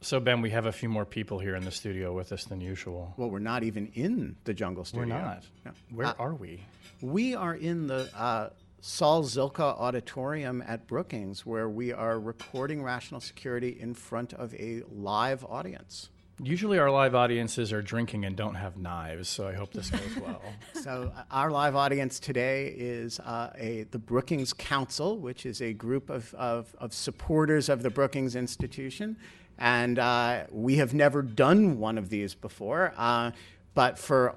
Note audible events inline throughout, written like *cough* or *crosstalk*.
So Ben, we have a few more people here in the studio with us than usual. Well, we're not even in the jungle studio. We're not. No. Where Uh, are we? We are in the uh, Saul Zilkha Auditorium at Brookings, where we are recording Rational Security in front of a live audience. Usually our live audiences are drinking and don't have knives, so I hope this goes *laughs* well. So uh, our live audience today is uh, a the Brookings Council, which is a group of, of, of supporters of the Brookings Institution, and uh, we have never done one of these before. Uh, but for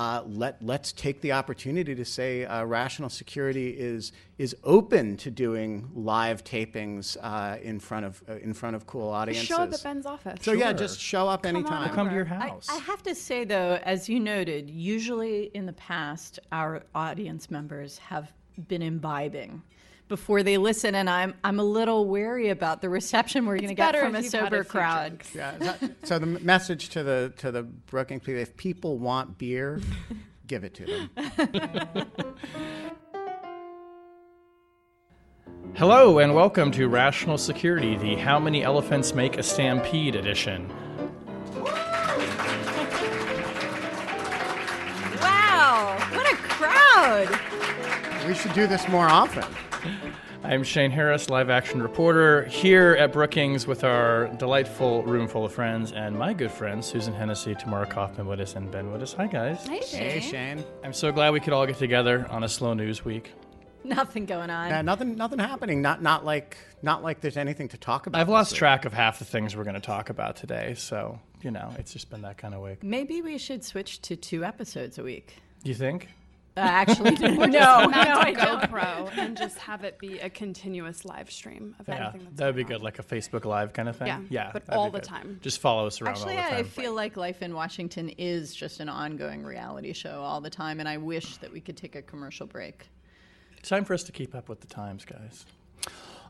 uh, let let's take the opportunity to say uh, Rational Security is is open to doing live tapings uh, in front of uh, in front of cool audiences. Show up at Ben's office. so yeah, just show up anytime. We'll come to your I, house. I have to say, though, as you noted, usually in the past, our audience members have been imbibing before they listen, and I'm I'm a little wary about the reception we're going to get from a if you've had sober a crowd. drinks. Yeah. that- so the message to the to the Brookings people: if people want beer, *laughs* give it to them. Hello and welcome to Rational Security, the How Many Elephants Make a Stampede edition. Wow, what a crowd! we should do this more often. I'm Shane Harris, live action reporter, here at Brookings with our delightful room full of friends and my good friends, Susan Hennessy, Tamara Cofman Wittes, and Ben Wittes. Hi, guys. Hey, Shane. Hey, Shane. I'm so glad we could all get together on a slow news week. Nothing going on. Yeah, nothing, nothing happening. Not, not like, not like there's anything to talk about. I've lost week. track of half the things we're going to talk about today, so, you know, it's just been that kind of week. Maybe we should switch to two episodes a week. You think? Uh, actually, *laughs* no, no, Mount I a don't. GoPro and just have it be a continuous live stream of Yeah, everything that's that would be going good, like a Facebook Live kind of thing. Yeah, yeah, but all the good. time. Just follow us around Actually, all the time. I feel like life in Washington is just an ongoing reality show all the time, and I wish that we could take a commercial break. It's time for us to keep up with the times, guys.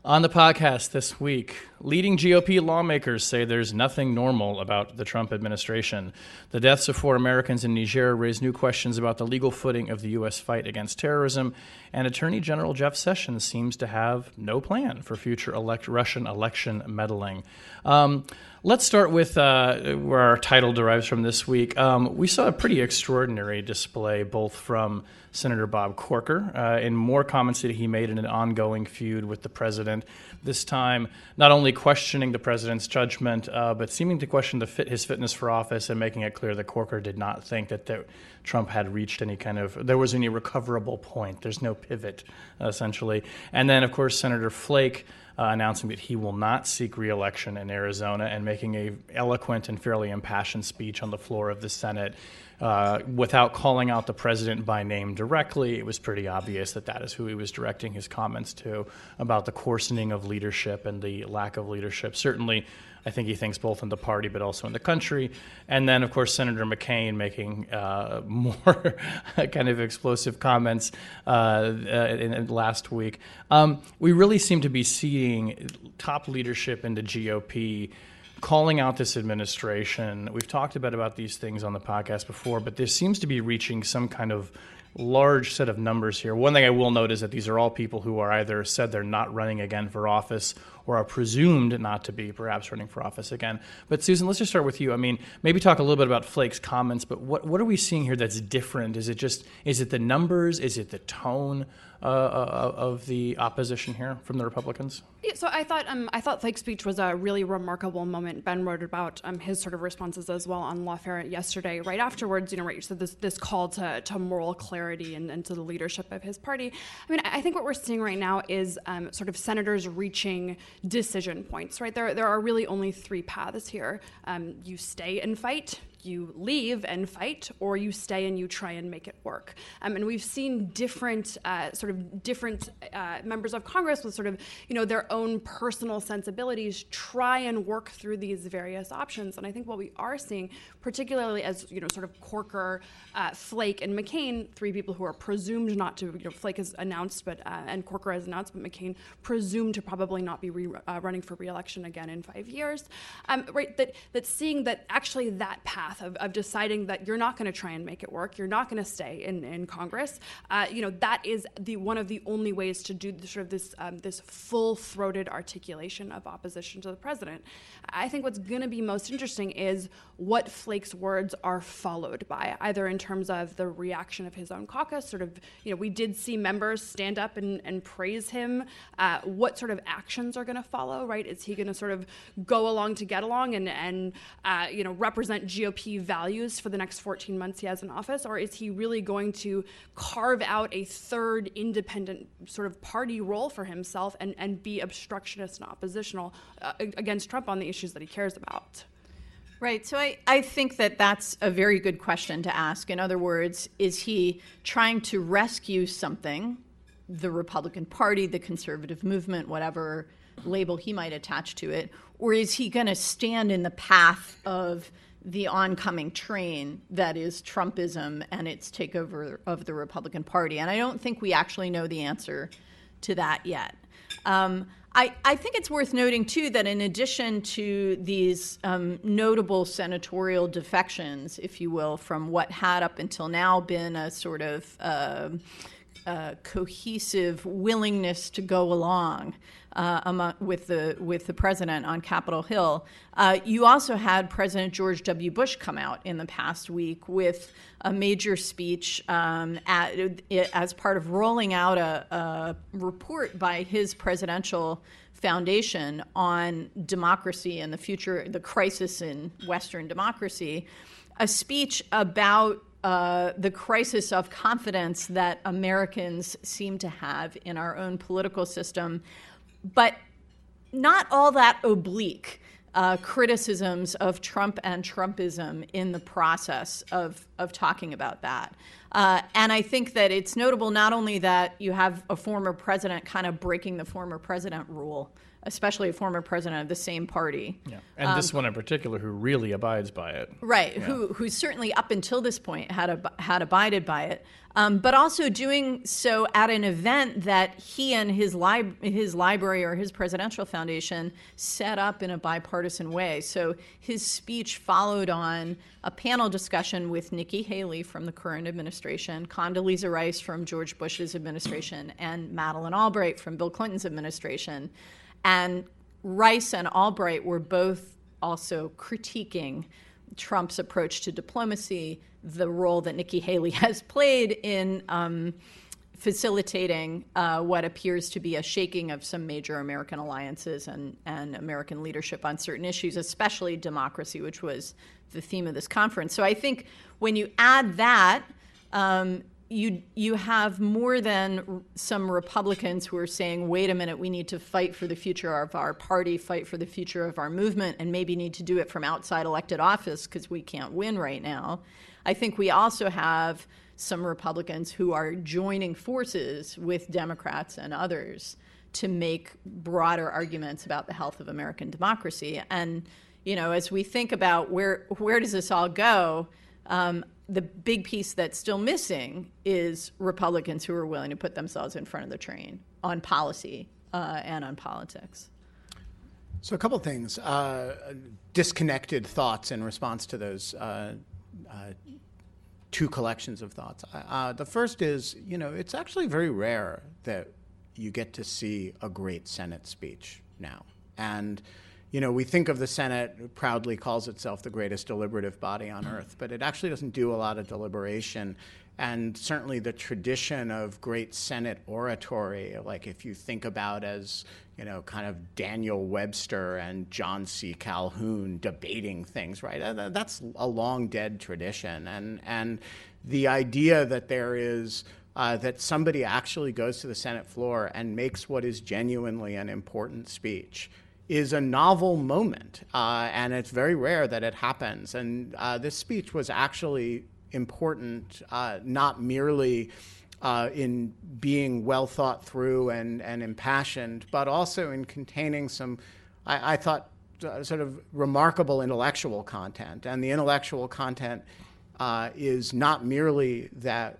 On the podcast this week, leading GOP lawmakers say there's nothing normal about the Trump administration. The deaths of four Americans in Niger raise new questions about the legal footing of the U.S. fight against terrorism, and Attorney General Jeff Sessions seems to have no plan for future elect- Russian election meddling. Um, let's start with uh, where our title derives from this week. Um, we saw a pretty extraordinary display, both from Senator Bob Corker uh, in more comments that he made in an ongoing feud with the president. This time, not only questioning the president's judgment, uh, but seeming to question the fit, his fitness for office and making it clear that Corker did not think that there, Trump had reached any kind of there was any recoverable point. There's no pivot, essentially. And then, of course, Senator Flake. Uh, announcing that he will not seek re-election in Arizona and making a eloquent and fairly impassioned speech on the floor of the Senate uh, without calling out the president by name directly. It was pretty obvious that that is who he was directing his comments to about the coarsening of leadership and the lack of leadership. Certainly, I think he thinks both in the party but also in the country. And then, of course, Senator McCain making uh, *laughs* more kind of explosive comments uh, uh, in, in last week. Um, we really seem to be seeing top leadership in the GOP calling out this administration. We've talked about about these things on the podcast before, but this seems to be reaching some kind of large set of numbers here. One thing I will note is that these are all people who are either said they're not running again for office or are presumed not to be perhaps running for office again. But Susan, let's just start with you. I mean, maybe talk a little bit about Flake's comments, but what what are we seeing here that's different? Is it just is it the numbers? Is it the tone uh, uh, of the opposition here from the Republicans? Yeah, so I thought um, I thought Flake's speech was a really remarkable moment. Ben wrote about um, his sort of responses as well on Lawfare yesterday. Right afterwards, you know, right, you said this this call to, to moral clarity and, and to the leadership of his party. I mean, I I think what we're seeing right now is um, sort of senators reaching decision points. Right, there there are really only three paths here. Um, you stay and fight, you leave and fight, or you stay and you try and make it work. Um, and we've seen different uh, sort of different uh, members of Congress with sort of you know their own personal sensibilities try and work through these various options. And I think what we are seeing, particularly as you know sort of Corker, uh, Flake, and McCain, three people who are presumed not to. You know, Flake has announced, but uh, and Corker has announced, but McCain presumed to probably not be re- uh, running for reelection again in five years. Um, right, that that seeing that actually that path of, of deciding that you're not going to try and make it work, you're not going to stay in, in Congress, uh, you know, that is the one of the only ways to do sort of this um, this full-throated articulation of opposition to the president. I think what's going to be most interesting is what Flake's words are followed by, either in terms of the reaction of his own caucus, sort of, you know, we did see members stand up and, and praise him. Uh, what sort of actions are going to follow, right? Is he going to sort of go along to get along and, and uh, you know, represent GOP values for the next 14 months he has in office? Or is he really going to carve out a third independent sort of party role for himself and, and be obstructionist and oppositional uh, against Trump on the issues that he cares about? Right. So I, I think that that's a very good question to ask. In other words, is he trying to rescue something, the Republican Party, the conservative movement, whatever label he might attach to it, or is he going to stand in the path of the oncoming train that is Trumpism and its takeover of the Republican Party? And I don't think we actually know the answer to that yet. Um, I, I, think it's worth noting, too, that in addition to these um, notable senatorial defections, if you will, from what had up until now been a sort of uh, uh, cohesive willingness to go along uh, among, with the with the president on Capitol Hill. Uh, you also had President George W. Bush come out in the past week with a major speech um, at, as part of rolling out a, a report by his presidential foundation on democracy and the future, the crisis in Western democracy. A speech about uh, the crisis of confidence that Americans seem to have in our own political system, but not all that oblique uh, criticisms of Trump and Trumpism in the process of, of talking about that. Uh, and I think that it's notable not only that you have a former president kind of breaking the former president rule, especially a former president of the same party. Yeah. And um, this one in particular who really abides by it. Right, yeah. who, who certainly up until this point had, ab- had abided by it, um, but also doing so at an event that he and his, li- his library or his presidential foundation set up in a bipartisan way. So his speech followed on a panel discussion with Nikki Haley from the current administration, Condoleezza Rice from George Bush's administration, and Madeleine Albright from Bill Clinton's administration. And Rice and Albright were both also critiquing Trump's approach to diplomacy, the role that Nikki Haley *laughs* has played in um, facilitating uh, what appears to be a shaking of some major American alliances and, and American leadership on certain issues, especially democracy, which was the theme of this conference. So I think when you add that, um, you you have more than some Republicans who are saying, "Wait a minute, we need to fight for the future of our party, fight for the future of our movement, and maybe need to do it from outside elected office because we can't win right now." I think we also have some Republicans who are joining forces with Democrats and others to make broader arguments about the health of American democracy. And you know, as we think about where where does this all go, um, the big piece that's still missing is Republicans who are willing to put themselves in front of the train on policy uh, and on politics. So, a couple things uh, disconnected thoughts in response to those uh, uh two collections of thoughts. Uh, the first is, you know, it's actually very rare that you get to see a great Senate speech now. And you know, we think of the Senate proudly calls itself the greatest deliberative body on earth, but it actually doesn't do a lot of deliberation. And certainly the tradition of great Senate oratory, like if you think about as, you know, kind of Daniel Webster and John C. Calhoun debating things, right? That's a long dead tradition. And, and the idea that there is uh, that somebody actually goes to the Senate floor and makes what is genuinely an important speech is a novel moment, uh, and it's very rare that it happens. And uh, this speech was actually important, uh, not merely uh, in being well thought through and, and impassioned, but also in containing some, I, I thought, uh, sort of remarkable intellectual content. And the intellectual content uh, is not merely that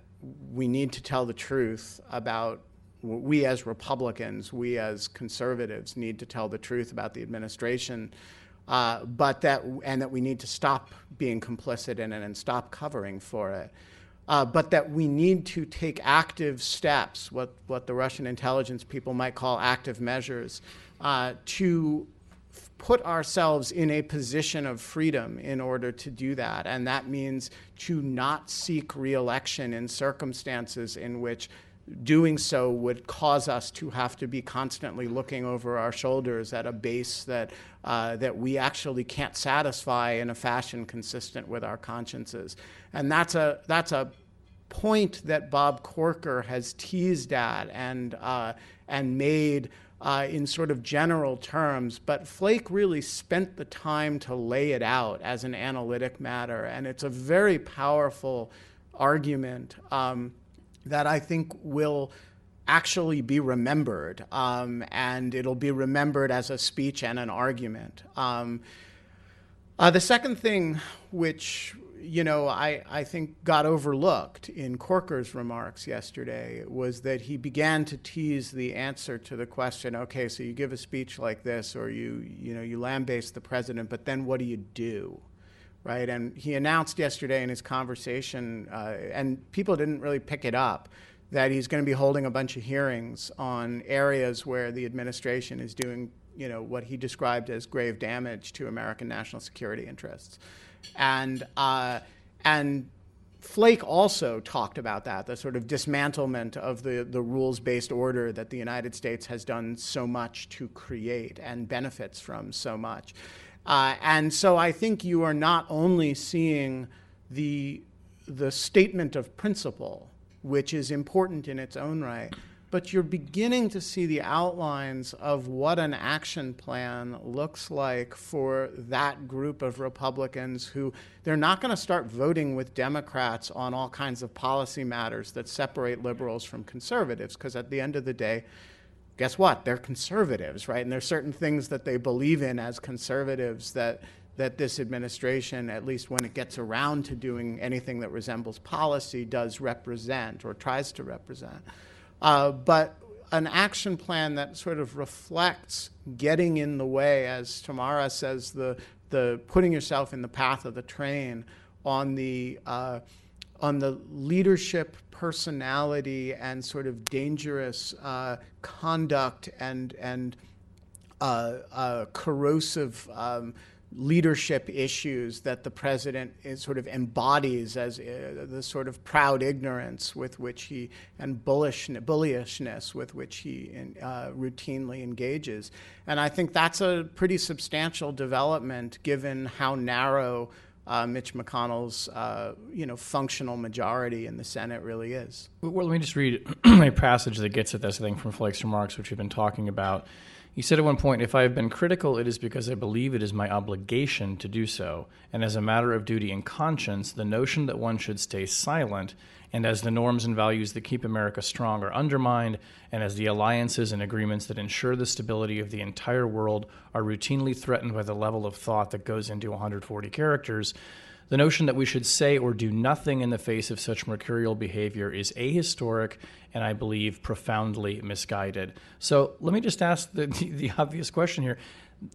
we need to tell the truth about we as Republicans, we as conservatives need to tell the truth about the administration, uh, but that and that we need to stop being complicit in it and stop covering for it. Uh, but that we need to take active steps, what, what the Russian intelligence people might call active measures, uh, to put ourselves in a position of freedom in order to do that. And that means to not seek reelection in circumstances in which doing so would cause us to have to be constantly looking over our shoulders at a base that uh, that we actually can't satisfy in a fashion consistent with our consciences, and that's a that's a point that Bob Corker has teased at and uh, and made. Uh, in sort of general terms, but Flake really spent the time to lay it out as an analytic matter, and it's a very powerful argument. Um, that I think will actually be remembered, um, and it'll be remembered as a speech and an argument. Um, uh, the second thing, which you know I, I think got overlooked in Corker's remarks yesterday, was that he began to tease the answer to the question. Okay, so you give a speech like this, or you you know you lambaste the president, but then what do you do? Right? And he announced yesterday in his conversation, uh, and people didn't really pick it up, that he's going to be holding a bunch of hearings on areas where the administration is doing, you know, what he described as grave damage to American national security interests, and uh, and. Flake also talked about that, the sort of dismantlement of the, the rules based order that the United States has done so much to create and benefits from so much. Uh, and so I think you are not only seeing the, the statement of principle, which is important in its own right, but you're beginning to see the outlines of what an action plan looks like for that group of Republicans who they're not going to start voting with Democrats on all kinds of policy matters that separate liberals from conservatives, because at the end of the day, guess what? They're conservatives, right? And there's certain things that they believe in as conservatives that that this administration, at least when it gets around to doing anything that resembles policy, does represent or tries to represent. Uh, but an action plan that sort of reflects getting in the way, as Tamara says, the the putting yourself in the path of the train on the uh, on the leadership personality and sort of dangerous uh, conduct and and uh, uh, corrosive um, leadership issues that the president sort of embodies as uh, the sort of proud ignorance with which he and bullish bullyishness with which he in, uh, routinely engages. And I think that's a pretty substantial development given how narrow uh, Mitch McConnell's uh, you know functional majority in the Senate really is. Well, let me just read *clears throat* a passage that gets at this. I think from Flake's remarks, which we've been talking about. He said at one point, If I have been critical, it is because I believe it is my obligation to do so. And as a matter of duty and conscience, the notion that one should stay silent and as the norms and values that keep America strong are undermined, and as the alliances and agreements that ensure the stability of the entire world are routinely threatened by the level of thought that goes into 140 characters, the notion that we should say or do nothing in the face of such mercurial behavior is ahistoric and I believe profoundly misguided. So let me just ask the, the, *laughs* the obvious question here.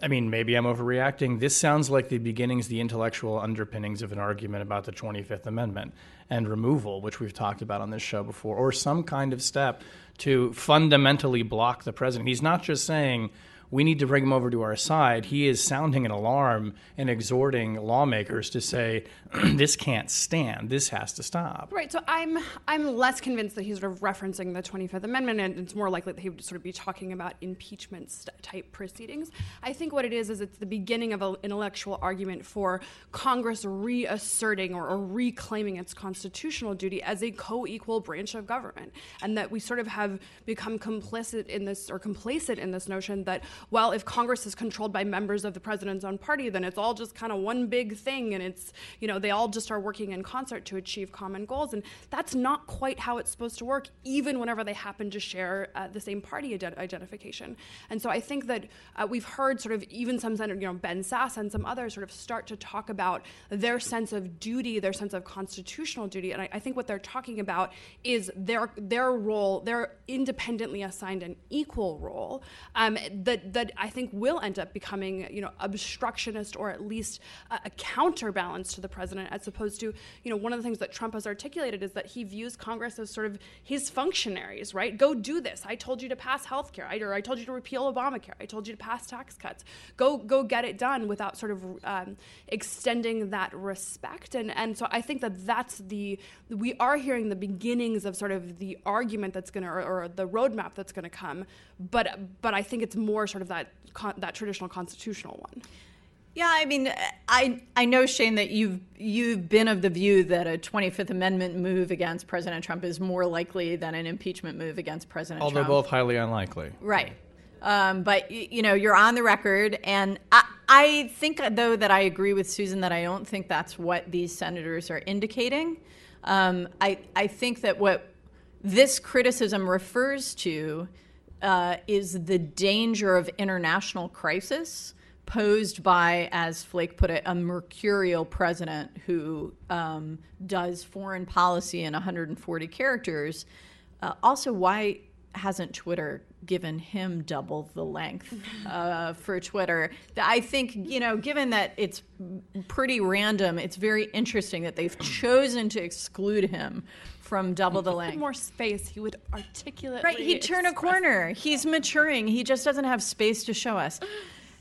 I mean, maybe I'm overreacting. This sounds like the beginnings, the intellectual underpinnings of an argument about the 25th Amendment and removal, which we've talked about on this show before, or some kind of step to fundamentally block the president. He's not just saying, we need to bring him over to our side. He is sounding an alarm and exhorting lawmakers to say, *clears throat* this can't stand. This has to stop. Right. So I'm I'm less convinced that he's sort of referencing the 25th Amendment, and it's more likely that he would sort of be talking about impeachment type proceedings. I think what it is is it's the beginning of an intellectual argument for Congress reasserting or, or reclaiming its constitutional duty as a co-equal branch of government, and that we sort of have become complicit in this or complacent in this notion that well, if Congress is controlled by members of the president's own party, then it's all just kind of one big thing, and it's you know they all just are working in concert to achieve common goals, and that's not quite how it's supposed to work, even whenever they happen to share uh, the same party ident- identification. And so I think that uh, we've heard sort of even some you know, Ben Sasse and some others sort of start to talk about their sense of duty, their sense of constitutional duty, and I, I think what they're talking about is their their role, their independently assigned and equal role um, that that I think will end up becoming you know obstructionist or at least a, a counterbalance to the president, as opposed to you know one of the things that Trump has articulated is that he views Congress as sort of his functionaries, right? Go do this. I told you to pass health care, I, or I told you to repeal Obamacare, I told you to pass tax cuts. Go go get it done without sort of um, extending that respect, and and so I think that that's the we are hearing the beginnings of sort of the argument that's going to or, or the roadmap that's going to come, but but I think it's more sort of that that traditional constitutional one. Yeah, I mean, I I know Shane that you've you've been of the view that a 25th Amendment move against President Trump is more likely than an impeachment move against President Although Trump. Although both highly unlikely. Right. Um, but you know, you're on the record, and I, I think though that I agree with Susan that I don't think that's what these senators are indicating. Um, I I think that what this criticism refers to uh, is the danger of international crisis posed by, as Flake put it, a mercurial president who um, does foreign policy in 140 characters. Uh, also, why hasn't Twitter given him double the length uh, for Twitter? I think, you know, given that it's pretty random, it's very interesting that they've chosen to exclude him from double the length. more space, he would articulate. Right, he'd turn a corner. He's maturing. He just doesn't have space to show us.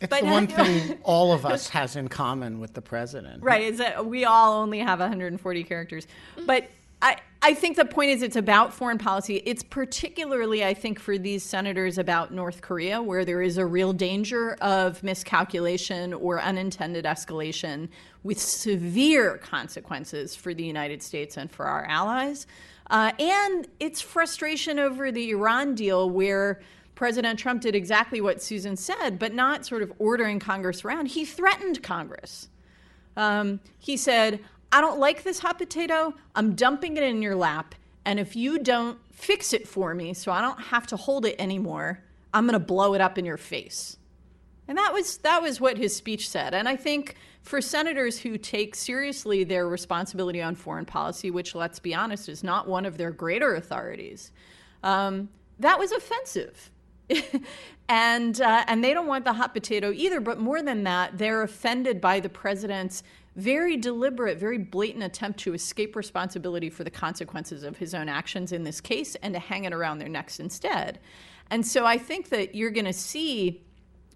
It's but the one thing *laughs* all of us has in common with the president. Right, is that we all only have 140 characters. But I, I think the point is it's about foreign policy. It's particularly, I think, for these senators about North Korea, where there is a real danger of miscalculation or unintended escalation with severe consequences for the United States and for our allies. Uh, and it's frustration over the Iran deal, where President Trump did exactly what Susan said, but not sort of ordering Congress around. He threatened Congress. Um, he said, I don't like this hot potato. I'm dumping it in your lap. And if you don't fix it for me so I don't have to hold it anymore, I'm going to blow it up in your face. And that was that was what his speech said. And I think for senators who take seriously their responsibility on foreign policy, which let's be honest is not one of their greater authorities, um, that was offensive. *laughs* and uh, and they don't want the hot potato either. But more than that, they're offended by the president's very deliberate, very blatant attempt to escape responsibility for the consequences of his own actions in this case and to hang it around their necks instead. And so I think that you're going to see,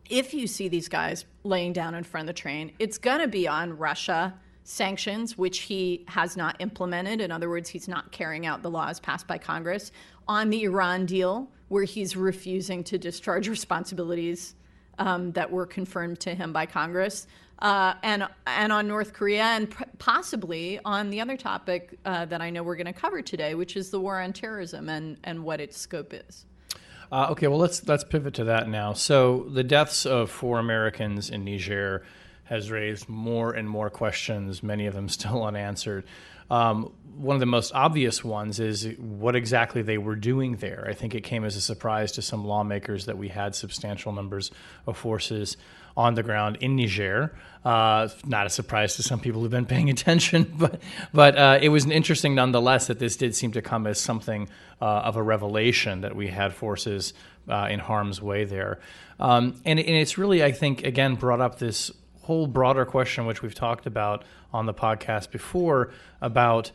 if you see these guys laying down in front of the train, it's going to be on Russia sanctions, which he has not implemented. In other words, he's not carrying out the laws passed by Congress, on the Iran deal, where he's refusing to discharge *laughs* responsibilities um, that were confirmed to him by Congress, uh, and and on North Korea, and possibly on the other topic uh, that I know we're going to cover today, which is the war on terrorism and and what its scope is. Uh, okay, well let's let's pivot to that now. So the deaths of four Americans in Niger has raised more and more questions, many of them *laughs* still unanswered. Um, one of the most obvious ones is what exactly they were doing there. I think it came as a surprise to some lawmakers that we had substantial numbers of forces on the ground in Niger. Uh, not a surprise to some people who've been paying *laughs* attention, but but uh, it was interesting nonetheless that this did seem to come as something uh, of a revelation that we had forces uh, in harm's way there, um, and, and it's really I think again brought up this whole broader question which we've talked about on the podcast before about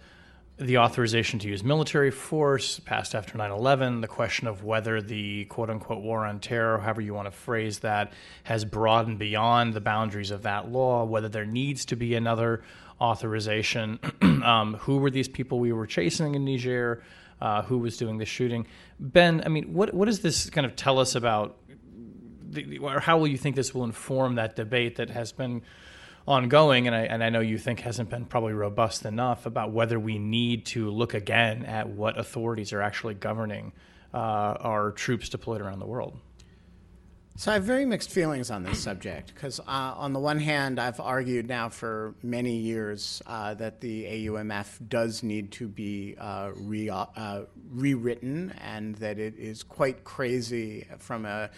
the authorization to use military force passed after 9 11, the question of whether the quote unquote war on terror, however you want to phrase that, has broadened beyond the boundaries of that law, whether there needs to be another authorization. *clears throat* um, who were these people we were chasing in Niger? Uh, who was doing the shooting? Ben, I mean, what, what does this kind of tell us about, the, or how will you think this will inform that debate that has been ongoing, and I, and I know you think hasn't been probably robust enough about whether we need to look again at what authorities are actually governing uh, our troops deployed around the world. So I have very mixed feelings on this subject because, uh, on the one hand, I've argued now for many years uh, that the AUMF does need to be uh, re- uh, rewritten and that it is quite crazy from a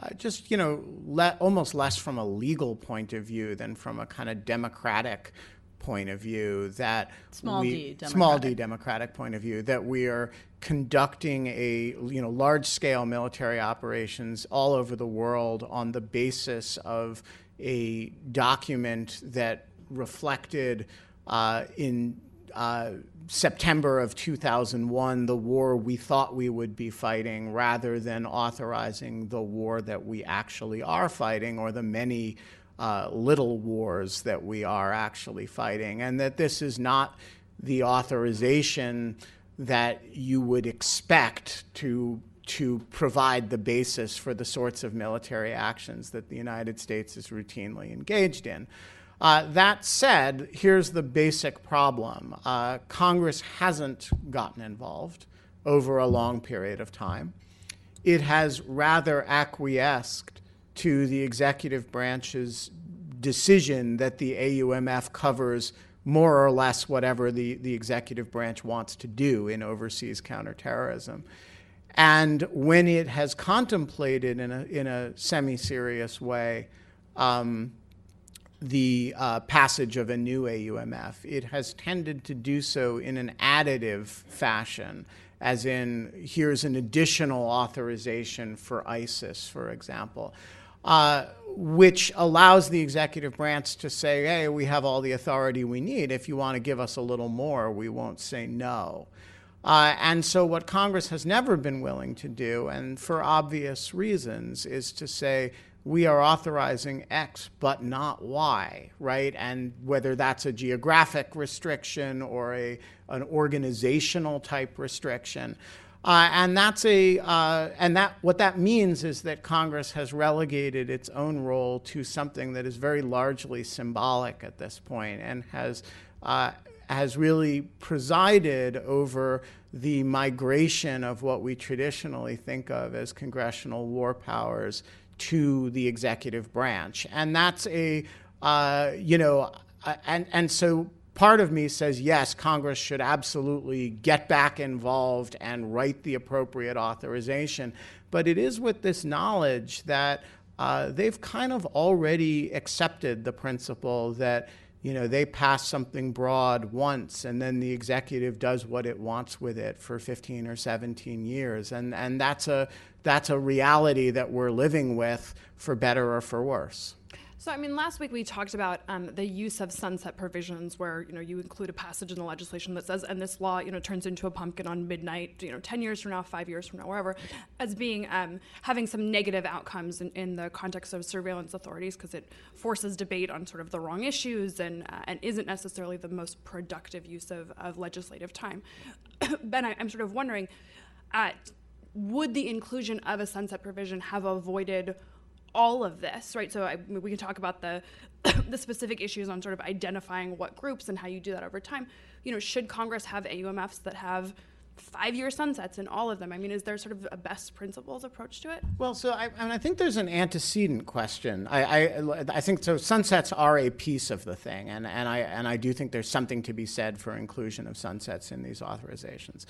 uh, just you know le- almost less from a legal point of view than from a kind of democratic point of view that small we, d democratic. small d democratic point of view that we are conducting a you know large scale military operations all over the world on the basis of a document that reflected uh, in uh, September of 2001 the war we thought we would be fighting rather than authorizing the war that we actually are fighting or the many uh, little wars that we are actually fighting, and that this is not the authorization that you would expect to to provide the basis for the sorts of military actions that the United States is routinely engaged in. Uh, that said, here's the basic problem uh, Congress hasn't gotten involved over a long period of time. It has rather acquiesced to the executive branch's decision that the AUMF covers more or less whatever the, the executive branch wants to do in overseas counterterrorism. And when it has contemplated in a, in a semi serious way um, the uh, passage of a new AUMF, it has tended to do so in an additive fashion, as in, here's an additional authorization for ISIS, for example uh, which allows the executive branch to say, hey, we have all the authority we need. If you want to give us a little more, we won't say no. Uh, and so, what Congress has never been willing to do, and for obvious reasons, is to say, we are authorizing X but not Y, right? And whether that's a geographic restriction or a, an organizational type restriction. Uh, and that's a uh, and that what that means is that Congress has relegated its own role to something that is very largely symbolic at this point, and has uh, has really presided over the migration of what we traditionally think of as congressional war powers to the executive branch, and that's a uh, you know and and so part of me says yes, Congress should absolutely get back involved and write the appropriate authorization. But it is with this knowledge that uh, they've kind of already accepted the principle that you know they pass something broad once and then the executive does what it wants with it for 15 or 17 years. And and that's a that's a reality that we're living with for better or for worse so, I mean, last week we talked about um, the use of sunset provisions, where you know you include a passage in the legislation that says, "and this law, you know, turns into a pumpkin on midnight, you know, ten years from now, five years from now, wherever," as being um, having some negative outcomes in, in, the context of surveillance authorities because it forces debate on sort of the wrong issues and uh, and isn't necessarily the most productive use of, of legislative time. *coughs* ben, I, am sort of wondering, uh, would the inclusion of a sunset provision have avoided all of this, right? So I, we can talk about the *coughs* the specific issues on sort of identifying what groups and how you do that over time. You know, should Congress have AUMFs that have five-year sunsets in all of them? I mean, is there sort of a best principles approach to it? Well, so I, I, mean, I think there's an antecedent question. I, I, I, think so. Sunsets are a piece of the thing, and, and I and I do think there's something to be said for inclusion of sunsets in these authorizations,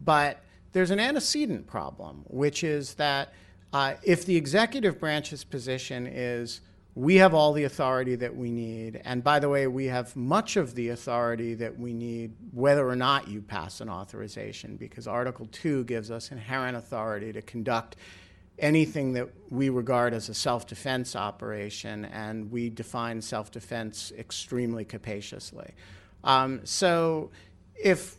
but there's an antecedent problem, which is that uh, if the executive branch's position is we have all the authority that we need, and by the way, we have much of the authority that we need whether or not you pass an authorization, because Article 2 gives us inherent authority to conduct anything that we regard as a self defense operation, and we define self defense extremely capaciously. Um, so if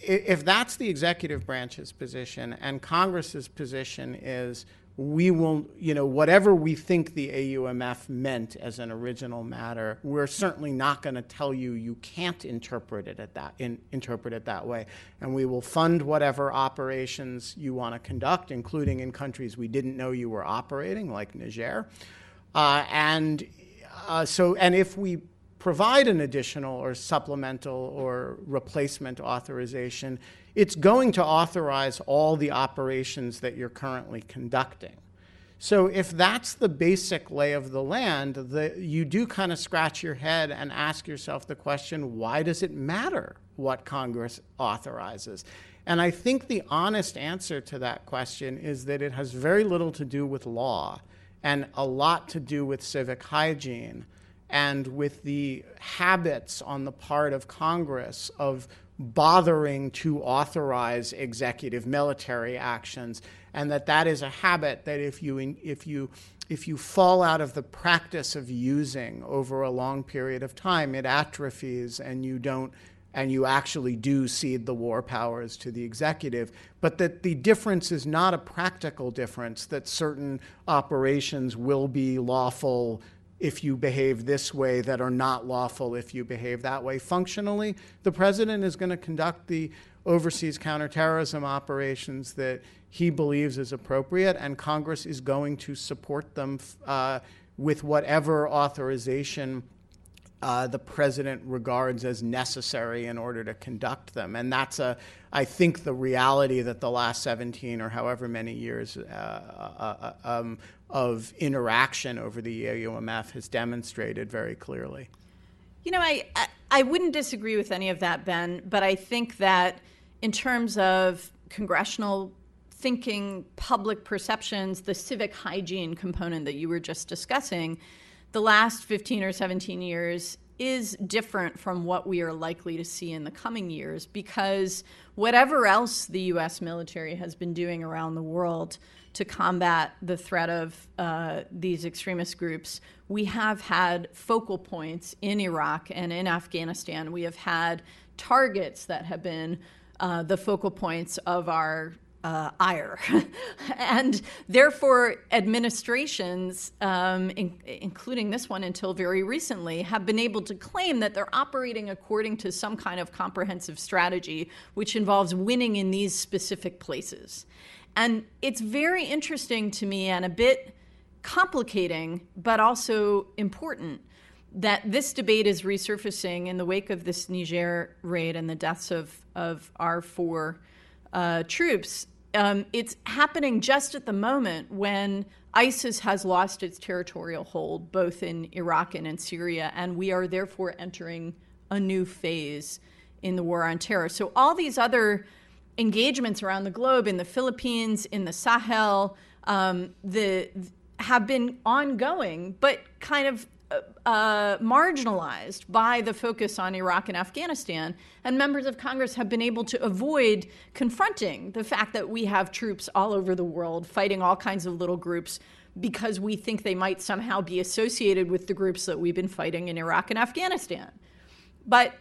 if that's the executive branch's position and Congress's position is we will, you know, whatever we think the AUMF meant as an original matter, we're certainly not going to tell you you can't interpret it at that in, interpret it that way, and we will fund whatever operations you want to conduct, including in countries we didn't know you were operating, like Niger, uh, and uh, so and if we provide an additional or supplemental or replacement authorization, it's going to authorize all the operations that you're currently conducting. So if that's the basic lay of the land, the, you do kind of scratch your head and ask yourself the question, why does it matter what Congress authorizes? And I think the honest answer to that question is that it has very little to do with law and a lot to do with civic hygiene and with the habits on the part of Congress of bothering to authorize executive military actions and that that is a habit that if you if you if you fall out of the practice of using over a long period of time it atrophies and you don't and you actually do cede the war powers to the executive, but that the difference is not a practical difference, that certain operations will be lawful if you behave this way that are not lawful if you behave that way. Functionally, the president is going to conduct the overseas counterterrorism operations that he believes is appropriate, and Congress is going to support them uh, with whatever authorization uh, the president regards as necessary in order to conduct them. And that's, a, I think, the reality that the last 17 or however many years uh, uh, uh um, of interaction over the EAUMF has demonstrated very clearly. You know, I, I wouldn't disagree with any of that, Ben, but I think that in terms of congressional thinking, public perceptions, the civic hygiene component that you were just discussing, the last 15 or 17 years is different from what we are likely to see in the coming years because whatever else the US military has been doing around the world to combat the threat of uh, these extremist groups, we have had focal points in Iraq and in Afghanistan. We have had targets that have been uh, the focal points of our uh, ire. *laughs* and therefore, administrations, um, in, including this one until very recently, have been able to claim that they're operating according to some kind of comprehensive strategy, which involves winning in these specific places. And it's very interesting to me and a bit complicating, but also important that this debate is resurfacing in the wake of this Niger raid and the deaths of, of our four uh, troops. Um, it's happening just at the moment when ISIS has lost its territorial hold, both in Iraq and in Syria, and we are therefore entering a new phase in the war on terror. So, all these other engagements around the globe, in the Philippines, in the Sahel, um, the have been ongoing, but kind of uh, marginalized by the focus on Iraq and Afghanistan, and members of Congress have been able to avoid confronting the fact that we have troops all over the world fighting all kinds of little groups because we think they might somehow be associated with the groups that we've been fighting in Iraq and Afghanistan. But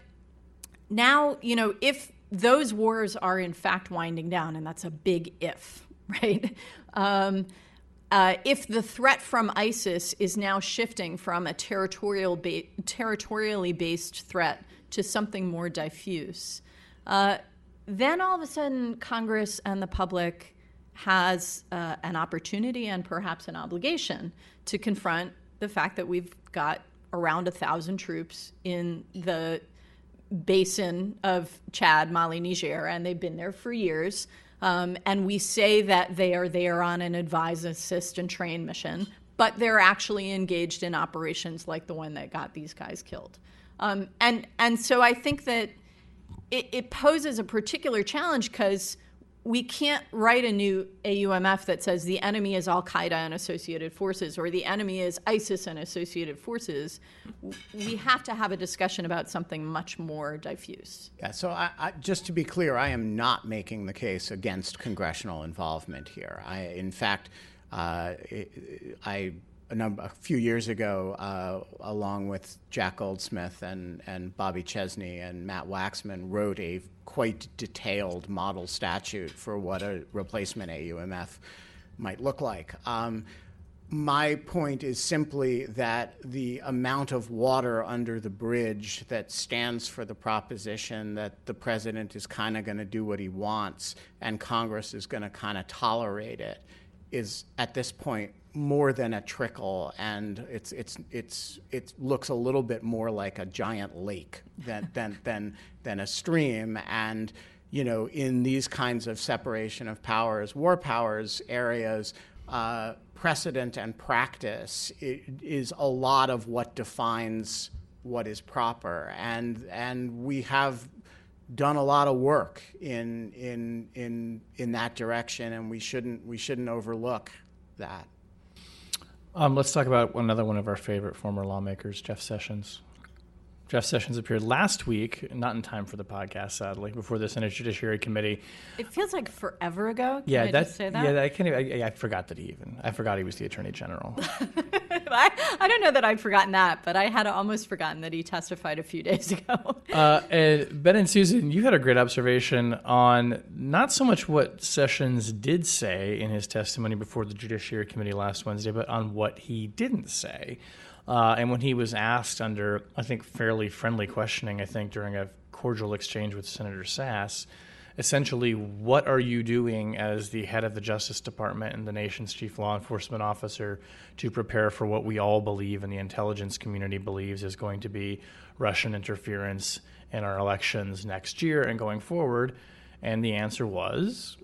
now, you know, if those wars are in fact winding down, and that's a big if, *laughs* right? Um, uh, if the threat from ISIS is now shifting from a territorial ba- territorially based threat to something more diffuse, uh, then all of a sudden Congress and the public has uh, an opportunity and perhaps an obligation to confront the fact that we've got around a thousand troops in the basin of Chad, Mali, Niger, and they've been there for years. Um, and we say that they are there on an advise, assist, and train mission, but they're actually engaged in operations like the one that got these guys killed. Um, and and so I think that it, it poses a particular challenge because we can't write a new AUMF that says the enemy is Al Qaeda and associated forces or the enemy is ISIS and associated forces. We have to have a discussion about something much more diffuse. Yeah, so I, I, just to be clear, I am not making the case against congressional involvement here. I, in fact, uh, I a, number, a few years ago, uh, along with Jack Goldsmith and, and Bobby Chesney and Matt Waxman, wrote a quite detailed model statute for what a replacement AUMF might look like. Um, my point is simply that the amount of water under the bridge that stands for the proposition that the president is kind of going to do what he wants and Congress is going to kind of tolerate it is at this point more than a trickle, and it's it's it's it looks a little bit more like a giant lake than *laughs* than than than a stream. And you know, in these kinds of separation of powers, war powers areas, uh, precedent and practice is a lot of what defines what is proper, and and we have done a lot of work in in in in that direction, and we shouldn't we shouldn't overlook that. Um, let's talk about another one of our favorite former lawmakers, Jeff Sessions. Jeff Sessions appeared last week, not in time for the podcast, sadly, before the Senate Judiciary Committee. It feels like forever ago. Can yeah, I that's say that. yeah. I can't. Even, I, I, forgot that he even. I forgot he was the Attorney General. *laughs* I, I, don't know that I'd forgotten that, but I had almost forgotten that he testified a few *laughs* days ago. uh, and Ben and Susan, you had a great observation on not so much what Sessions did say in his testimony before the Judiciary Committee last Wednesday, but on what he didn't say. Uh, and when he was asked under, I think, fairly friendly questioning, I think, during a cordial exchange with Senator Sasse, essentially, what are you doing as the head of the Justice Department and the nation's chief law enforcement officer to prepare for what we all believe and the intelligence community believes is going to be Russian interference in our elections next year and going forward? And the answer was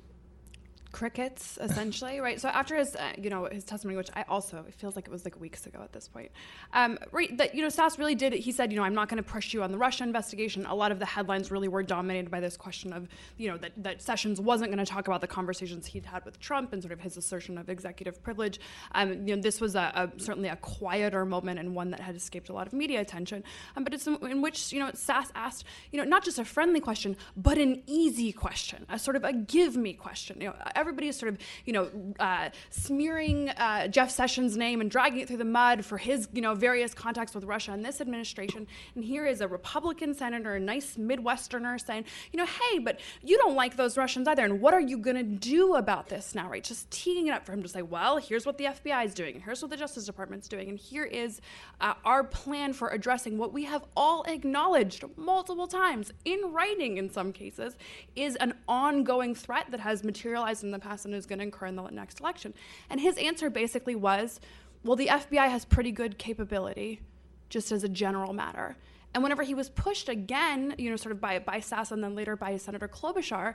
crickets essentially right? So after his uh, you know his testimony which i also it feels like it was like weeks ago at this point um, right that you know Sasse really did he said you know i'm not going to push you on the russia investigation. A lot of the headlines really were dominated by this question of you know that, that sessions wasn't going to talk about the conversations he'd had with trump and sort of his assertion of executive privilege. Um, you know this was a, a, certainly a quieter moment and one that had escaped a lot of media attention. Um, but it's in, in which you know Sasse asked you know not just a friendly question but an easy question a sort of a give me question. You know everybody is sort of, you know, uh, smearing uh, Jeff Sessions' name and dragging it through the mud for his, you know, various contacts with Russia and this administration. And here is a Republican senator, a nice Midwesterner, saying, you know, hey, but you don't like those Russians either. And what are you going to do about this now, right? Just teeing it up for him to say, well, here's what the FBI is doing, here's what the Justice Department's doing, and here is uh, our plan for addressing what we have all acknowledged multiple times in writing in some cases is an ongoing threat that has materialized in the past and is going to incur in the next election. And his answer basically was, well, the FBI has pretty good capability, just as a general matter. And whenever he was pushed again, you know, sort of by, by Sasse and then later by Senator Klobuchar,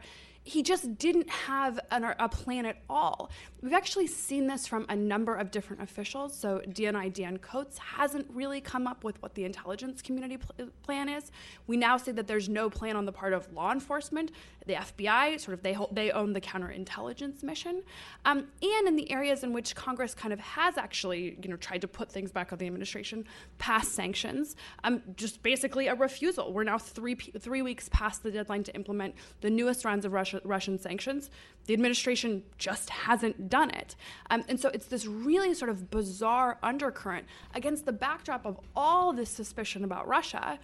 he just didn't have an, a plan at all. We've actually seen this from a number of different officials. So DNI Dan Coats hasn't really come up with what the intelligence community pl- plan is. We now see that there's no plan on the part of law enforcement, the FBI, sort of they they own the counterintelligence mission, um, and in the areas in which Congress kind of has actually you know tried to put things back on the administration, pass sanctions, um, just basically a refusal. We're now three three weeks past the deadline to implement the newest rounds of Russia Russian sanctions. The administration just hasn't done it. Um, and so it's this really sort of bizarre undercurrent against the backdrop of all this suspicion about Russia,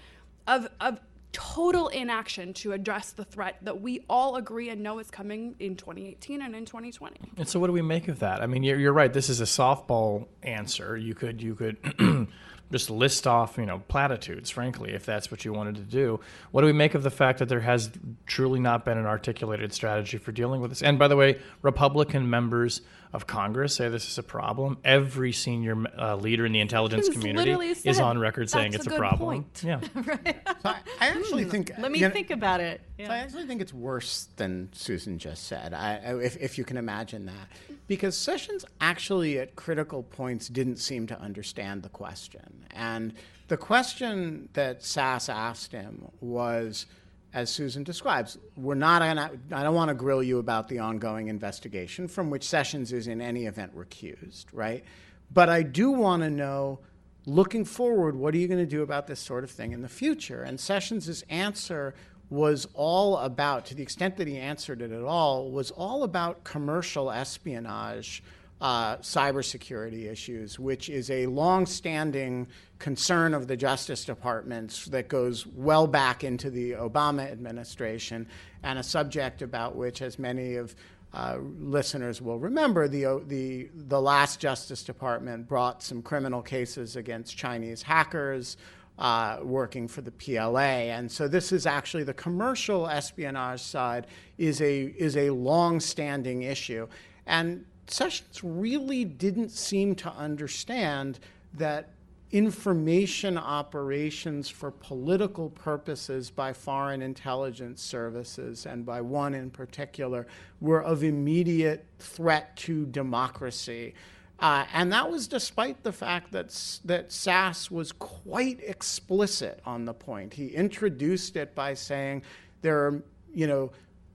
of, of total inaction to address the threat that we all agree and know is coming in 2018 and in 2020. And so, what do we make of that? I mean, you're, you're right. This is a softball answer. You could you could *clears throat* just list off, you know, platitudes, frankly, if that's what you wanted to do. What do we make of the fact that there has truly not been an articulated strategy for dealing with this? And by the way, Republican members of Congress say this is a problem. Every senior uh, leader in the intelligence community is on record saying it's a, a problem. Point. Yeah. *laughs* right. so I, I, actually think. Let me think know, about it. Yeah. So I actually think it's worse than Susan just said. I, if, if you can imagine that, because Sessions actually at critical points didn't seem to understand the question, and the question that Sasse asked him was as Susan describes, we're not gonna, I don't want to grill you about the ongoing investigation from which Sessions is in any event recused, right? But I do want to know, looking forward, what are you going to do about this sort of thing in the future? And Sessions' answer was all about, to the extent that he answered it at all, was all about commercial espionage uh, cybersecurity issues, which is a long-standing concern of the Justice Department that goes well back into the Obama administration, and a subject about which, as many of uh, listeners will remember, the, the, the last Justice Department brought some criminal cases against Chinese hackers. Uh, working for the PLA, and so this is actually the commercial espionage side is a is a long-standing issue, and Sessions really didn't seem to understand that information operations for political purposes by foreign intelligence services and by one in particular were of immediate threat to democracy. Uh, and that was despite the fact that, that Sasse was quite explicit on the point. He introduced it by saying there are, you know,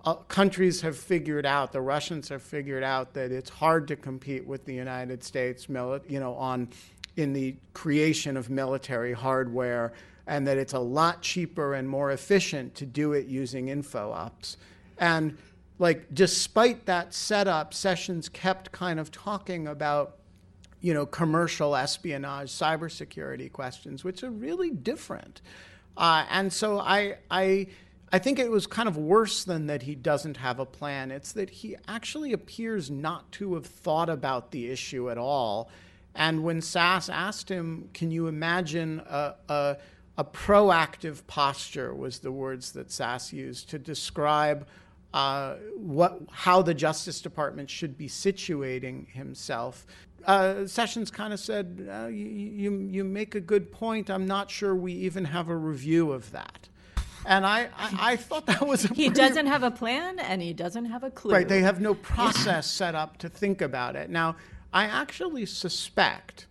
uh, countries have figured out, the Russians have figured out that it's hard to compete with the United States, you know, on in the creation of military hardware, and that it's a lot cheaper and more efficient to do it using info ops. And like, despite that setup, Sessions kept kind of talking about, you know, commercial espionage, cybersecurity questions, which are really different. Uh, and so I, I, I think it was kind of worse than that he doesn't have a plan. It's that he actually appears not to have thought about the issue at all and when Sasse asked him, Can you imagine a, a, a proactive posture, was the words that Sasse used to describe uh, what, how the Justice Department should be situating himself. Uh, Sessions kind of said, uh, you, you, you make a good point. I'm not sure we even have a review of that. And I, I, I thought that was a He doesn't have a plan and he doesn't have a clue. Right, they have no process set up to think about it. Now, I actually suspect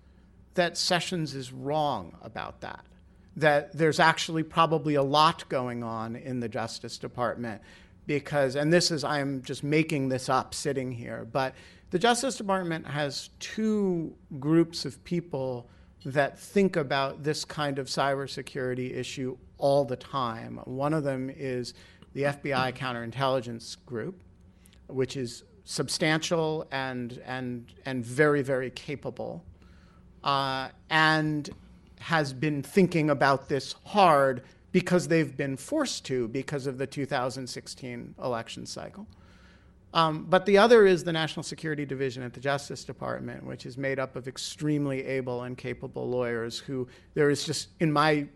that Sessions is wrong about that. That there's actually probably a lot going on in the Justice Department because, and this is, I'm just making this up sitting here, but the Justice Department has two groups of people that think about this kind of cybersecurity issue all the time. One of them is the FBI counterintelligence group, which is substantial and, and, and very, very capable, uh, and has been thinking about this hard because they've been forced to because of the 2016 election cycle. Um, but the other is the National Security Division at the Justice Department, which is made up of extremely able and capable lawyers who there is just, in my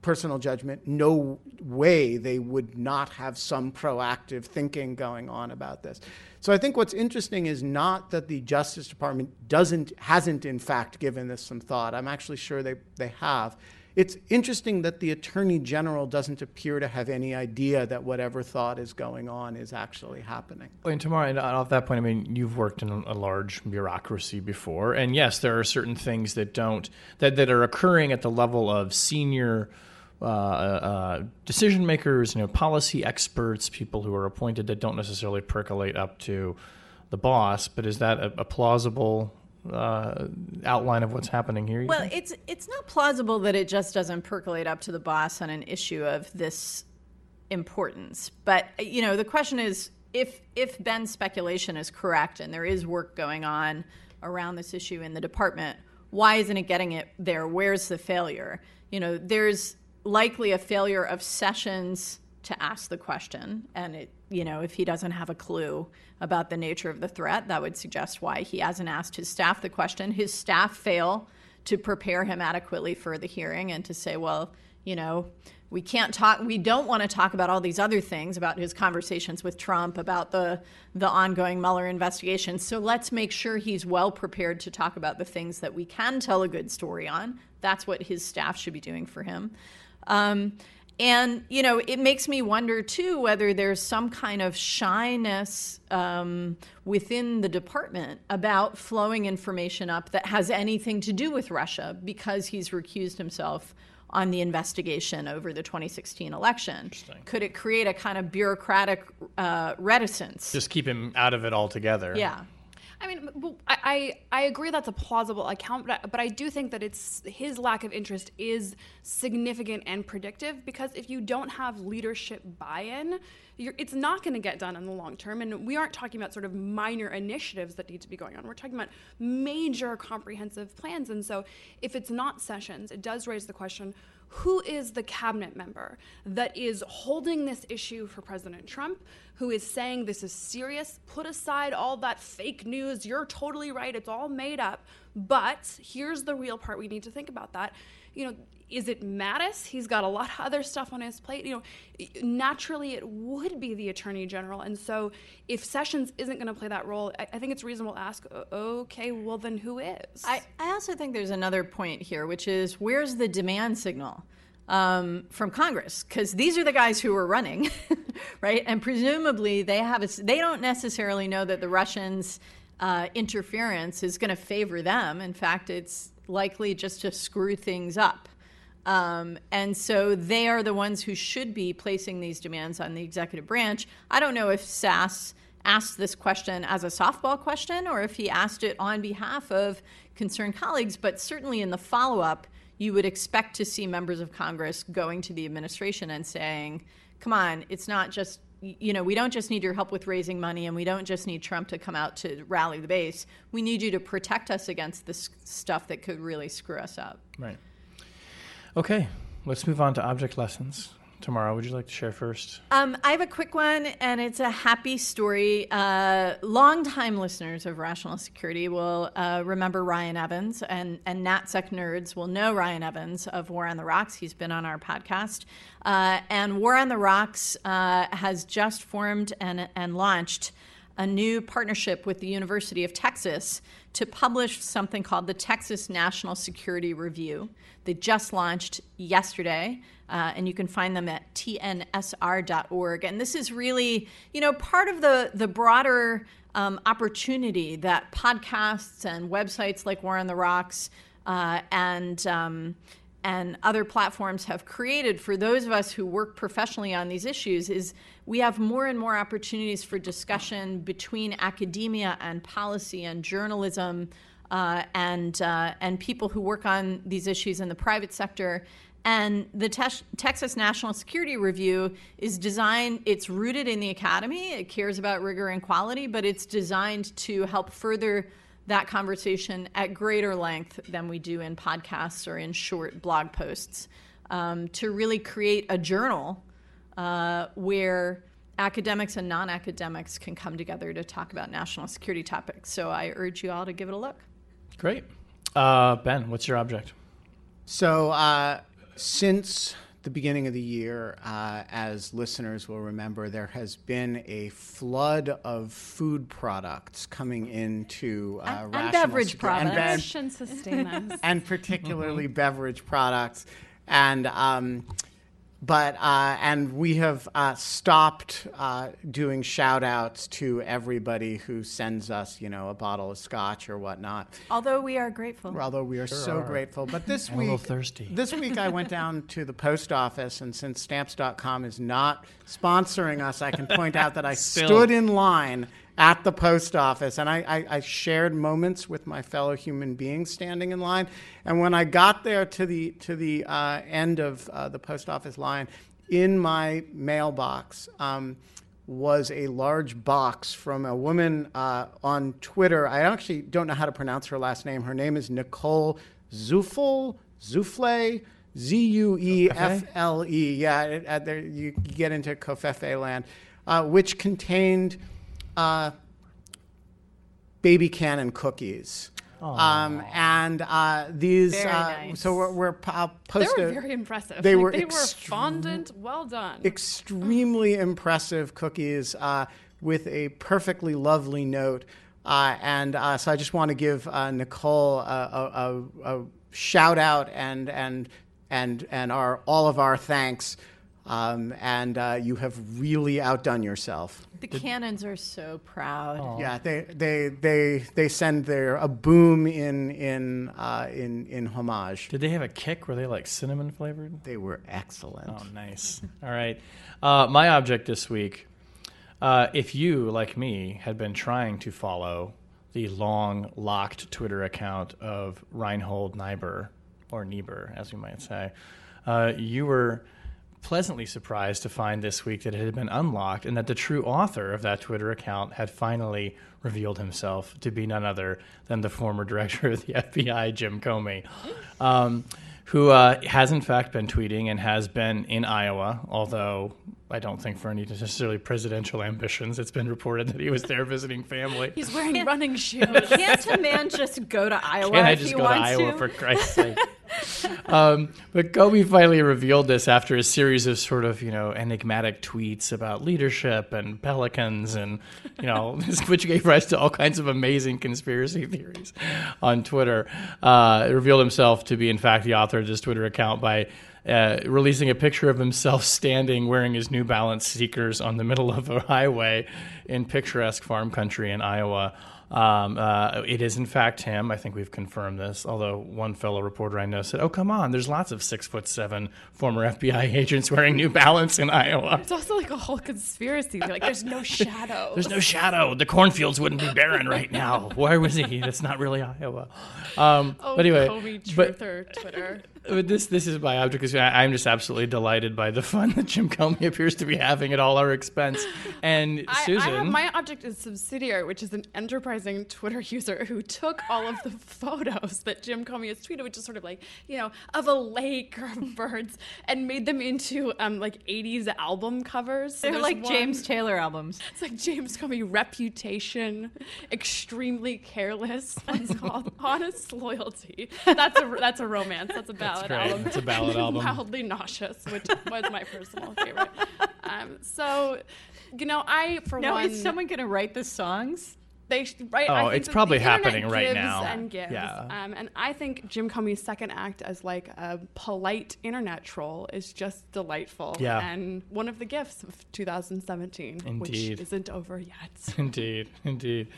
personal judgment, no way they would not have some proactive thinking going on about this. So I think what's interesting is not that the Justice Department doesn't hasn't in fact given this some thought. I'm actually sure they, they have. It's interesting that the Attorney General doesn't appear to have any idea that whatever thought is going on is actually happening. Well and tomorrow, and off that point, I mean, you've worked in a large bureaucracy before, and yes, there are certain things that don't that, that are occurring at the level of senior uh, uh, decision makers, you know, policy experts, people who are appointed that don't necessarily percolate up to the boss. But is that a, a plausible uh, outline of what's happening here? Well, think? it's it's not plausible that it just doesn't percolate up to the boss on an issue of this importance. But you know, the question is if if Ben's speculation is correct and there is work going on around this issue in the department, why isn't it getting it there? Where's the failure? You know, there's likely a failure of Sessions to ask the question. And it, you know, if he doesn't have a clue about the nature of the threat, that would suggest why he hasn't asked his staff the question. His staff fail to prepare him adequately for the hearing and to say, well, you know, we can't talk we don't want to talk about all these other things about his conversations with Trump about the the ongoing Mueller investigation so let's make sure he's well prepared to talk about the things that we can tell a good story on that's what his staff should be doing for him um, and you know it makes me wonder too whether there's some kind of shyness um, within the department about flowing information up that has anything to do with russia because he's recused himself on the investigation over the 2016 election. Could it create a kind of bureaucratic uh, reticence? Just keep him out of it altogether. Yeah I mean, I, I agree that's a plausible account, but I, but I do think that it's his lack of interest is significant and predictive because if you don't have leadership buy-in, it's not going to get done in the long term. And we aren't talking about sort of minor initiatives that need to be going on. We're talking about major comprehensive plans. And so if it's not sessions, it does raise the question who is the cabinet member that is holding this issue for President Trump, who is saying this is serious, put aside all that fake news, you're totally right, it's all made up. But here's the real part we need to think about that. You know, is it Mattis? He's got a lot of other stuff on his plate. You know, naturally it would be the attorney general. And so if Sessions isn't going to play that role, I, I, think it's reasonable to ask, okay, well then who is? I, I also think there's another point here, which is where's the demand signal? Um, from Congress because these are the guys who are running, *laughs* right? And presumably they have a, they don't necessarily know that the Russians' uh, interference is going to favor them. In fact, it's likely just to screw things up. Um, and so they are the ones who should be placing these demands on the executive branch. I don't know if Sasse asked this question as a softball question or if he asked it on behalf of concerned colleagues, but certainly in the follow up, you would expect to see members of Congress going to the administration and saying, come on, it's not just you know, we don't just need your help with raising money and we don't just need Trump to come out to rally the base. We need you to protect us against this stuff that could really screw us up. Right. Okay, let's move on to object lessons. Tamara, would you like to share first? Um, I have a quick one, and it's a happy story. Uh, longtime listeners of Rational Security will uh, remember Ryan Evans, and, and NatSec nerds will know Ryan Evans of War on the Rocks. He's been on our podcast. Uh, and War on the Rocks uh, has just formed and, and launched a new partnership with the University of Texas to publish something called the Texas National Security Review. They just launched yesterday, uh, and you can find them at tnsr.org. And this is really, you know, part of the the broader um, opportunity that podcasts and websites like War on the Rocks uh, and um, and other platforms have created for those of us who work professionally on these issues is we have more and more opportunities for discussion between academia and policy and journalism uh, and uh, and people who work on these issues in the private sector. And the Te- Texas National Security Review is designed, it's rooted in the academy. It cares about rigor and quality, but it's designed to help further that conversation at greater length than we do in podcasts or in short blog posts um, to really create a journal uh, where academics and non academics can come together to talk about national security topics. So I urge you all to give it a look. Great. Uh, ben, what's your object? So, uh, since the beginning of the year, uh, as listeners will remember, there has been a flood of food products coming into uh, and, and beverage products, and, be- *laughs* and particularly beverage products, and. Um, but uh, and we have uh, stopped uh, doing shout outs to everybody who sends us you know a bottle of scotch or whatnot although we are grateful although we are sure so are. grateful but this week a thirsty. this week i went down to the post office and since stamps.com is not sponsoring us i can point out that i *laughs* stood in line at the post office. And I, I, I, shared moments with my fellow human beings standing in line. And when I got there to the, to the uh, end of uh, the post office line, in my mailbox um, was a large box from a woman uh, on Twitter. I actually don't know how to pronounce her last name. Her name is Nicole Zuffle, Zufle. Z U E F L E. Yeah, it, uh, there, you, get into Covfefe land, uh, which contained uh, baby cannon cookies. Um, and uh, these, uh, nice. so we're, we're uh, posted. They were very impressive. They like, were, they were fondant. Well done. Extremely impressive cookies uh, with a perfectly lovely note. Uh, and uh, so I just want to give Nicole a, a, a, shout out and and and and our all of our thanks um, and uh, you have really outdone yourself. The cannons are so proud. Aww. Yeah, they, they, they, they send their a boom in in uh, in in homage. Did they have a kick? Were they like cinnamon flavored? They were excellent. Oh, nice. *laughs* All right, uh, my object this week. Uh, if you, like me, had been trying to follow the long locked Twitter account of Reinhold Niebuhr, or Niebuhr, as we might say, uh, you were pleasantly surprised to find this week that it had been unlocked and that the true author of that Twitter account had finally revealed himself to be none other than the former director of the *laughs* FBI, Jim Comey, um, who uh, has in fact been tweeting and has been in Iowa, although I don't think for any necessarily presidential ambitions. It's been reported that he was there visiting family. *laughs* He's wearing running *laughs* shoes. Can't a man just go to Iowa Can't I if just he go to Iowa to? for Christ's sake? *laughs* um, but Comey finally revealed this after a series of sort of you know enigmatic tweets about leadership and pelicans, and you know which gave rise to all kinds of amazing conspiracy theories on Twitter. Uh, revealed himself to be in fact the author of this Twitter account by. Uh, releasing a picture of himself standing wearing his New Balance sneakers on the middle of a highway in picturesque farm country in Iowa. Um, uh, it is in fact him. I think we've confirmed this. Although one fellow reporter I know said, "Oh, come on! There's lots of six foot seven former FBI *laughs* agents wearing New Balance in Iowa. It's also like a whole conspiracy. Like there's no *laughs* shadow. There's no shadow. The cornfields wouldn't be barren right now. Where was he? That's not really Iowa." Um, Oh, but anyway, Comey but- truther Twitter. But this this is my object because I'm just absolutely delighted by the fun that Jim Comey *laughs* appears to be having at all our expense. And *laughs* I, Susan, I have my object is subsidiary, which is an enterprising Twitter *laughs* user who took all of the photos that Jim Comey has tweeted, which is sort of like you know of a lake or birds, and made them into um, like '80s album covers. So They're like one- James Taylor albums. It's like James Comey reputation, extremely careless. One's called honest loyalty. That's a that's a romance. That's a ballad great. album. It's a ballad *laughs* album. Mildly nauseous, which was my personal favorite. Um, so, you know, I for Now, one, is someone going to write the songs? they sh- right. Oh, I think it's probably the happening right gives now. And gives. Yeah. Um, and I think Jim Comey's second act as like a polite internet troll is just delightful. Yeah. And one of the gifts of 2017, Indeed. which isn't over yet. *laughs* Indeed, indeed.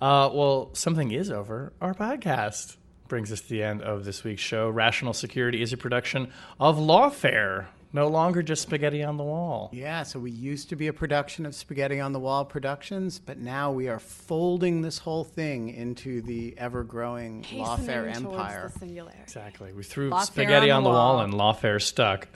Uh, well, something is over. Our podcast brings us to the end of this week's show. Rational Security is a production of Lawfare, no longer just Spaghetti on the Wall. Yeah, so we used to be a production of Spaghetti on the Wall Productions, but now we are folding this whole thing into the ever growing Lawfare Hastening towards empire. the singularity. Exactly. We threw Lawfare spaghetti on on the the wall, wall. and Lawfare stuck.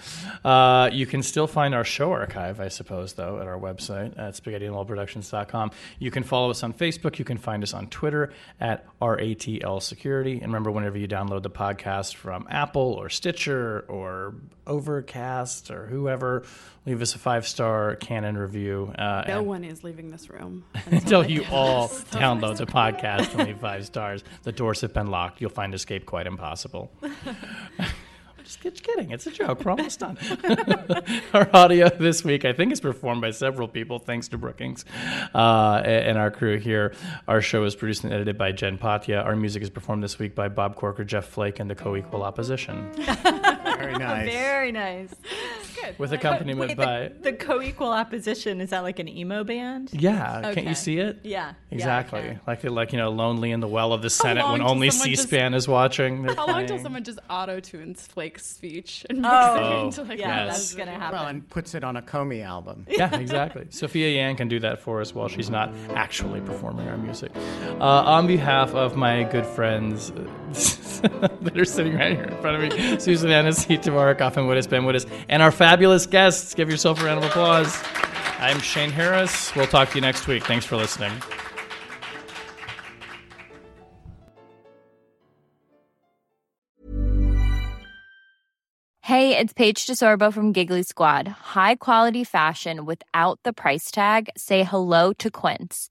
Uh, you can still find our show archive, I suppose, though, at our website at spaghettiandwallproductions.com. You can follow us on Facebook. You can find us on Twitter at RATL Security. And remember, whenever you download the podcast from Apple or Stitcher or Overcast or whoever, leave us a five star canon review. Uh, No one is leaving this room *laughs* until you *laughs* all download the podcast and leave *laughs* five stars. The doors have been locked. You'll find escape quite impossible. Just just kidding. It's a joke. We're almost done. our audio this week, I think, is performed by several people, thanks to Brookings uh, and our crew here. Our show is produced and edited by Jen Patja. Our music is performed this week by Bob Corker, Jeff Flake, and the Co-Equal Opposition, Very *laughs* nice. Very nice. with accompaniment Wait, by. the, the co-equal opposition is that like an emo band? Yeah, can't you see it? Yeah. Exactly. Yeah, okay. Like like you know, lonely in the well of the Senate when only C-SPAN is watching. They're How long till someone just auto tunes Flake's speech and makes Oh, it into like yeah, yes. that's gonna happen. Well, and puts it on a Comey album. *laughs* yeah, exactly. Sophia Yan can do that for us while she's not actually performing our music. Uh, on behalf of my good friends *laughs* *laughs* that are sitting right here in front of me, Susan Hennessey, Tamara Cofman Wittes, Ben Wittes, and our fabulous guests, give yourself a round of applause. I'm Shane Harris. We'll talk to you next week. Thanks for listening. Hey, it's Paige DeSorbo from Giggly Squad. High quality fashion without the price tag. Say hello to Quince.